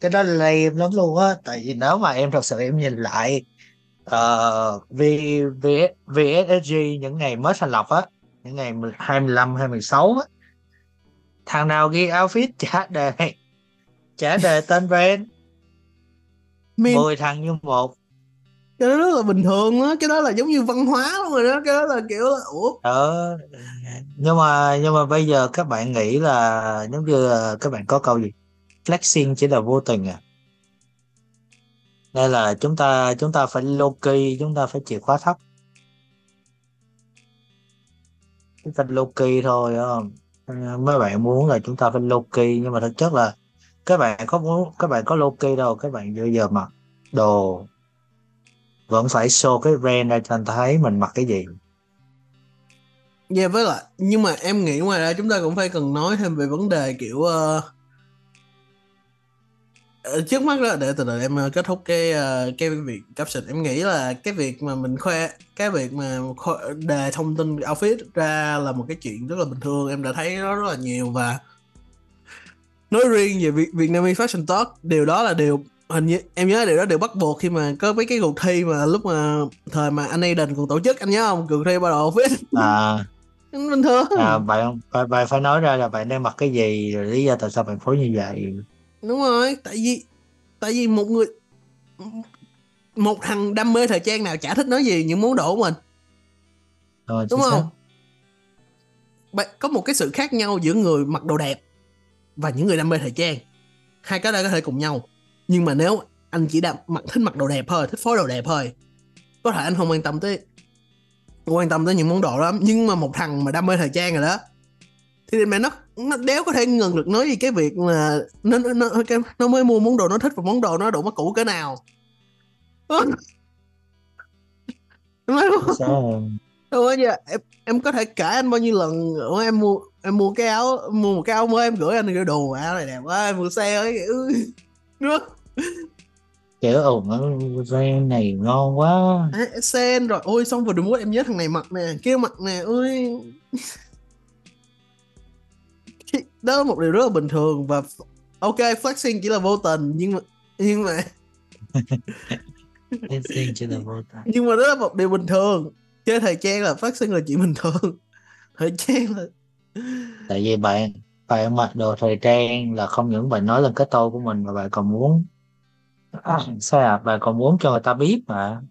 cái đó lame lắm luôn á. Tại vì nếu mà em thật sự em nhìn lại uh, v, v, VSSG những ngày mới thành lập á những ngày 25 hay 16 á thằng nào ghi outfit trả đề trả đề tên brand. Min... 10 thằng như một cái đó rất là bình thường á, cái đó là giống như văn hóa luôn rồi đó, cái đó là kiểu là, ủa? Ờ nhưng mà nhưng mà bây giờ các bạn nghĩ là giống như các bạn có câu gì? Flexing chỉ là vô tình à? Đây là chúng ta chúng ta phải low key, chúng ta phải chìa khóa thấp? Chúng ta low key thôi không? Mấy bạn muốn là chúng ta phải low key, nhưng mà thực chất là các bạn có muốn, các bạn có low key đâu, các bạn bây giờ mặc đồ vẫn phải show cái brand ra cho anh thấy mình mặc cái gì. Dạ yeah, với lại nhưng mà em nghĩ ngoài ra chúng ta cũng phải cần nói thêm về vấn đề kiểu uh, trước mắt đó để từ từ em ờ, kết thúc cái uh, cái việc caption. Em nghĩ là cái việc mà mình khoe cái việc mà khoe đề thông tin outfit ra là một cái chuyện rất là bình thường em đã thấy nó rất là nhiều và nói riêng về Việt Vietnamese Fashion Talk điều đó là điều hình như em nhớ điều đó đều bắt buộc khi mà có mấy cái cuộc thi mà lúc mà thời mà anh Aiden còn tổ chức anh nhớ không? Cuộc thi bắt đầu fit à. Bình thường. À bạn bạn, bạn phải nói ra là bạn đang mặc cái gì rồi lý do tại sao bạn phối như vậy? Đúng rồi tại vì tại vì một người một thằng đam mê thời trang nào chả thích nói gì những món đồ của mình. Rồi, đúng chính xác. không Bạn- có một cái sự khác nhau giữa người mặc đồ đẹp và những người đam mê thời trang. Hai cái đó có thể cùng nhau nhưng mà nếu anh chỉ đam mặc thích mặc đồ đẹp thôi thích phối đồ đẹp thôi có thể anh không quan tâm tới quan tâm tới những món đồ đó nhưng mà một thằng mà đam mê thời trang rồi đó thì mẹ nó nó đéo có thể ngừng được nói gì cái việc là nó nó nó, nó mới mua món đồ nó thích và món đồ nó đủ mắc cũ cỡ nào. Đúng rồi, giờ em em có thể kể anh bao nhiêu lần Ủa, em mua em mua cái áo mua một cái áo mới em gửi anh cái đồ áo này đẹp quá em mua xe ấy. Đúng không? Kiểu nó brand này ngon quá. À, sen rồi. Ôi xong vừa đúng em nhớ thằng này mặc nè kia mặc nè ôi. Đó là một điều rất là bình thường và ok flexing chỉ là vô tình nhưng mà nhưng mà Dancing to the water. nhưng mà đó là một điều bình thường. Chơi thời trang là flexing là chuyện bình thường. Thời trang là tại vì bạn bạn mặc đồ thời trang là không những bạn nói lên cái tôi của mình mà bạn còn muốn à, sao à bạn còn muốn cho người ta biết mà.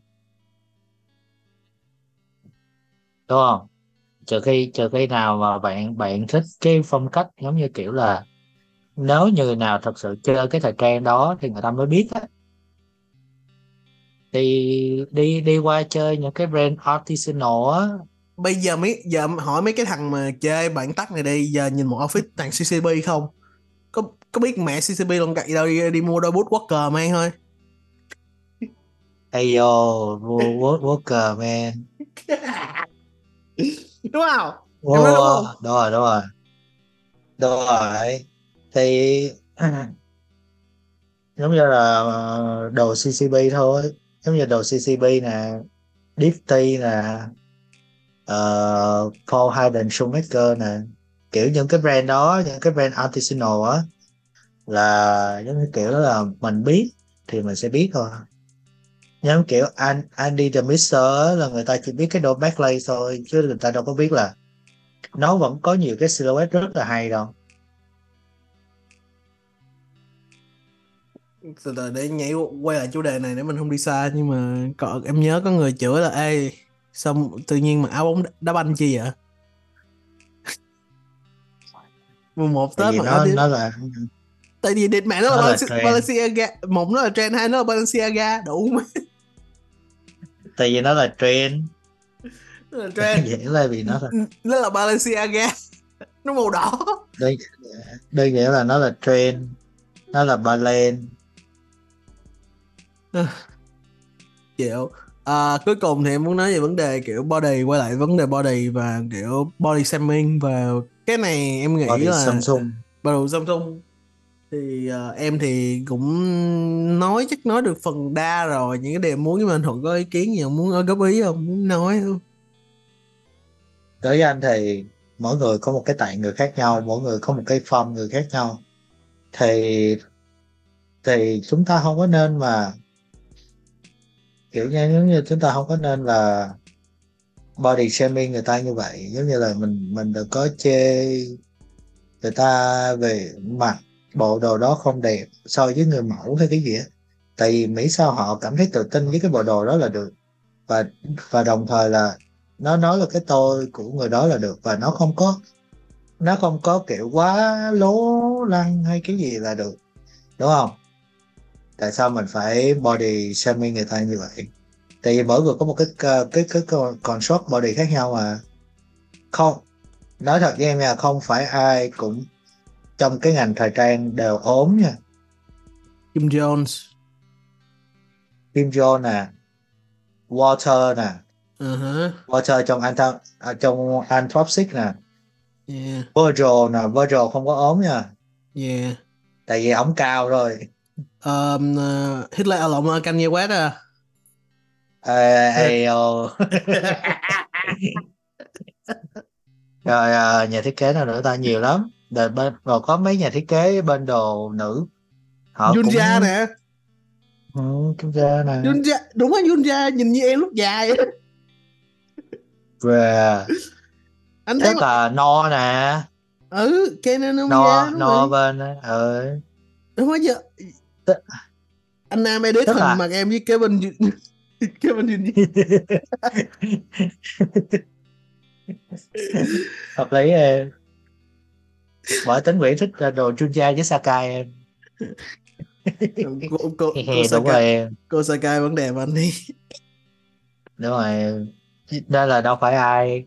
Đúng không? Trừ khi trừ khi nào mà bạn bạn thích cái phong cách giống như kiểu là nếu như nào thật sự chơi cái thời trang đó thì người ta mới biết á. Thì đi đi qua chơi những cái brand artisanal á. Bây giờ mấy giờ hỏi mấy cái thằng mà chơi bản tắt này đi giờ nhìn một outfit thằng CCB không có biết mẹ CCB luôn cậy đâu đi, đi mua đôi bút Walker mang thôi hey yo wo- worker man đúng không? Nói đúng Wow, không? đúng rồi đúng rồi. Đúng rồi. Thì giống như là ờ, đồ CCB thôi. Giống như đồ CCB nè Difty nè uh, Paul Hayden Shoemaker nè. Kiểu những cái brand đó những cái brand artisanal á là giống như kiểu là mình biết thì mình sẽ biết thôi. Giống kiểu An- Andy the Mister là người ta chỉ biết cái đồ backlay thôi chứ người ta đâu có biết là nó vẫn có nhiều cái silhouette rất là hay đâu. Từ từ để nhảy quay lại chủ đề này để mình không đi xa nhưng mà có, em nhớ có người chửi là ê xong tự nhiên mặc áo bóng đá banh chi vậy? Mùng một tết mặc nó nó là tại vì địch mẹ nó là là. Balenciaga một nó là trend hai nó là Balenciaga đủ mà. Tại vì nó là trend. Nó là trend. Dễ là vì nó là nó là Balenciaga nó màu đỏ. Đơn đơn giản là nó là trend. Nó là ballet chịu à, cuối cùng thì em muốn nói về vấn đề kiểu body quay lại vấn đề body và kiểu body shaming và cái này em nghĩ body là Samsung. Bắt đầu Samsung thì uh, em thì cũng nói chắc nói được phần đa rồi những cái điều muốn nhưng mà anh Thuận có ý kiến gì không muốn góp ý không? Muốn nói không? Đối với anh thì mỗi người có một cái tạng người khác nhau mỗi người có một cái form người khác nhau. Thì thì chúng ta không có nên mà kiểu như giống như chúng ta không có nên là body shaming người ta như vậy. Giống như là mình mình đừng có chê người ta về mặt bộ đồ đó không đẹp so với người mẫu hay cái gì á. Tại vì mỹ sao họ cảm thấy tự tin với cái bộ đồ đó là được. Và và đồng thời là nó nói là cái tôi của người đó là được và nó không có nó không có kiểu quá lố lăng hay cái gì là được đúng không? Tại sao mình phải body shaming người ta như vậy? Tại vì mỗi người có một cái cái cái, cái con- construct body khác nhau mà. Không nói thật với em nha không phải ai cũng trong cái ngành thời trang đều ốm nha. Kim Jones. Kim Jones nè. Water nè. Uh -huh. Water trong Anth- à, trong Anthropsic nè. Yeah. Virgil nè Virgil không có ốm nha. Yeah. Tại vì ổng cao rồi. Um, uh, Hitler à, lộn Kanye West à? Ê, rồi à, nhà thiết kế nào nữa ta? Nhiều lắm Rồi bên rồi có mấy nhà thiết kế bên đồ nữ. Họ Junja cũng nè. Ừ, ta nè. Junja đúng á Junja nhìn như em lúc dài về. Anh thấy là no nè. Ừ Kenan ông no no rồi bên ừ. Đúng rồi giờ Tức- anh Nam edit hình là- mặt em với Kevin Jun- Kevin Jun hợp lý em bởi tính Nguyễn thích là đồ Junja với Sakai em. Cô, cô, cô, He he, đúng Sakai, rồi em. cô Sakai vẫn đẹp anh đi. Đúng rồi đây là đâu phải ai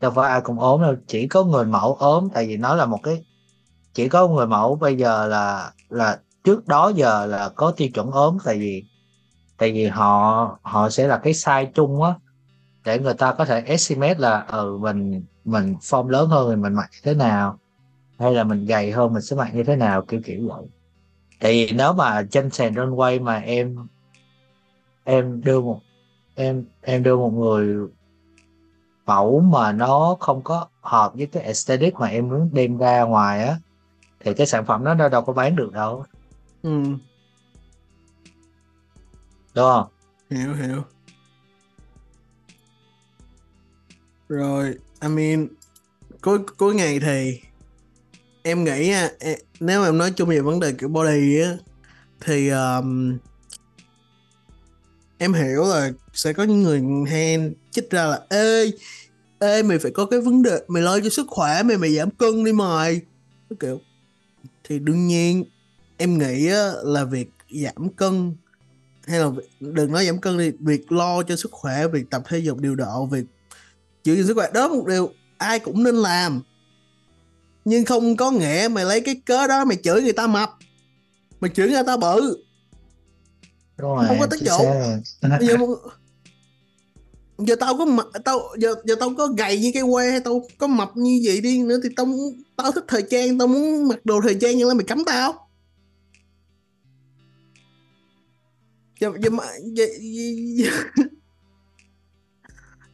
đâu phải ai cũng ốm đâu chỉ có người mẫu ốm tại vì nó là một cái chỉ có người mẫu bây giờ là là trước đó giờ là có tiêu chuẩn ốm tại vì tại vì họ họ sẽ là cái size chung á để người ta có thể estimate là ừ mình mình form lớn hơn thì mình mặc thế nào hay là mình gầy hơn mình sẽ mặc như thế nào kiểu kiểu vậy. Tại vì nếu mà trên sàn runway mà em em đưa một em em đưa một người mẫu mà nó không có hợp với cái aesthetic mà em muốn đem ra ngoài á thì cái sản phẩm đó nó đâu có bán được đâu. Ừ, đúng không? Hiểu hiểu. Rồi I mean cuối cuối ngày thì em nghĩ e, nếu mà em nói chung về vấn đề kiểu body á thì um, em hiểu là sẽ có những người hen chích ra là ê ê mày phải có cái vấn đề mày lo cho sức khỏe mày mày giảm cân đi mày. Cái kiểu. Thì đương nhiên em nghĩ á, là việc giảm cân hay là việc- đừng nói giảm cân đi việc lo cho sức khỏe việc tập thể dục điều độ việc giữ gìn sức khỏe đó một điều ai cũng nên làm nhưng không có nghĩa mày lấy cái cớ đó mày chửi người ta mập. Mày chửi người ta bự. Đúng rồi Không có tác dụng. giờ, giờ tao có mập tao giờ giờ tao có gầy như cái que hay tao có mập như vậy đi nữa thì tao muốn- tao thích thời trang tao muốn mặc đồ thời trang nhưng mà mày cấm tao. Giờ giờ giờ, giờ, giờ,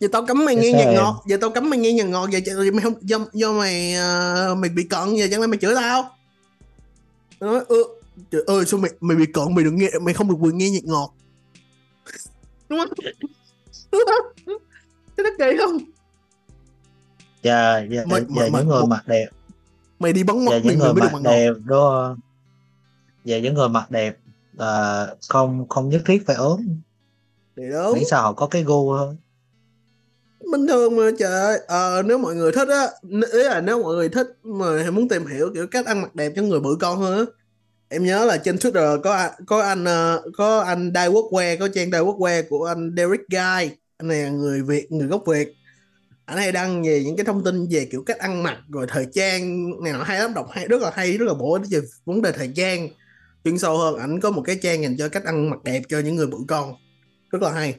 giờ tao cấm mày nghe nhạc ngọt giờ tao cấm mày nghe nhạc ngọt giờ, giờ mày không do, do mày ờ, mày bị cận giờ chẳng lẽ mày chửi tao? Tao nói ừ trời ơi sao mày mày bị cận mày đừng nghe mày không được quyền nghe nhạc ngọt. Đúng không? Đúng không thế nó kỳ không? Và và, Mày- và mày- những người mặc đẹp. mày đi bắn và mắt những mình người ngọt. đẹp không? Và những người mặc đẹp là không không nhất thiết phải ốm. Thì đúng. Miễn sao họ có cái gu thôi bình thường mà trời ờ à, nếu mọi người thích á ý là nếu mọi người thích mà muốn tìm hiểu kiểu cách ăn mặc đẹp cho người bự con hơn á em nhớ là trên Twitter có có anh ờ, có anh Đai Quốc Que có trang Đai Quốc Que của anh Derek Guy. Anh này là người Việt người gốc Việt. Anh hay đăng về những cái thông tin về kiểu cách ăn mặc rồi thời trang này nọ hay lắm đọc hay rất là hay rất là bổ ích về vấn đề thời trang. Chuyên sâu hơn ảnh có một cái trang dành cho cách ăn mặc đẹp cho những người bự con. Rất là hay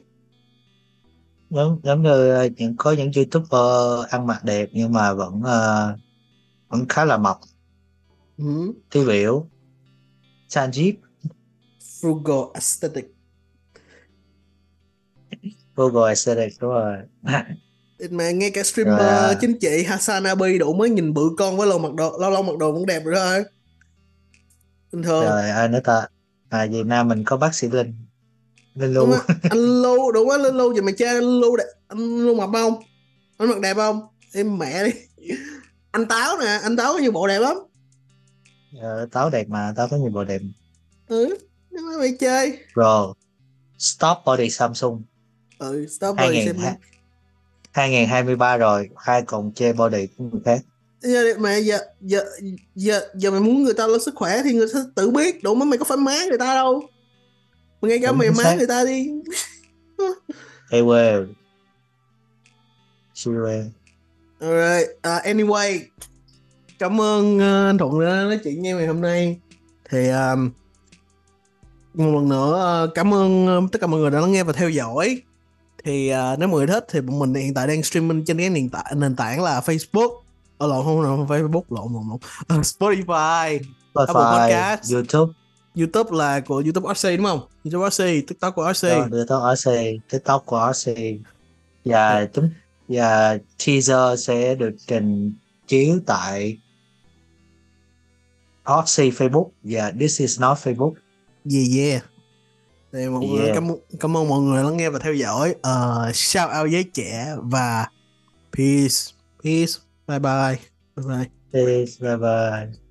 giống giống như ờ, những có những youtuber ăn mặc đẹp nhưng mà vẫn ờ, vẫn khá là mập ừ. tiêu biểu. Sanjeev frugal aesthetic. Google Aesthetic đúng rồi. Mà ngay cả streamer Rồi, à. chính trị Hasanabi đủ mới nhìn bự con với lâu mặc đồ lâu lâu mặc đồ cũng đẹp rồi thôi. Bình thường. Rồi ai nữa ta? À Việt Nam mình có bác sĩ Linh Đúng Lu á. Anh Lưu đủ quá Lưu vậy mày chơi anh Lưu đẹp. Anh Lưu mập không? Anh mặc đẹp không? Em mẹ đi. Anh Táo nè anh Táo có nhiều bộ đẹp lắm. Ờ, táo đẹp mà táo có nhiều bộ đẹp. Ừ nhưng mà mày chơi. Rồi Stop Body Samsung. Ừ stop xem đi. 2023 rồi hai còn chê body của người khác. Giờ mẹ giờ giờ giờ giờ mày muốn người ta lo sức khỏe thì người ta tự biết. Đủ mà mày có phải má người ta đâu ngay cả mày má người ta đi Hey well Siêu well Alright, uh, anyway, cảm ơn uh, anh Thuận đã nói chuyện với ngày hôm nay. Thì um, một lần nữa uh, cảm ơn uh, tất cả mọi người đã lắng nghe và theo dõi. Thì uh, nếu mọi người thích thì bọn mình hiện tại đang streaming trên cái nền tảng nền tảng là Facebook. Ờ lộn không không Facebook lộn lộn lộn. Ờ, Spotify, Apple Spotify Podcast. YouTube YouTube là của YouTube RC đúng không? YouTube RC, TikTok của RC. đó, YouTube RC TikTok của RC và chúng và teaser sẽ được trình chiếu tại Oxy Facebook và This is not Facebook. Yeah yeah. Thì mọi người Yeah. cảm, cảm ơn mọi người lắng nghe và theo dõi. Uh, shout out giới trẻ và peace. Peace. Bye bye. Bye bye. Peace, bye bye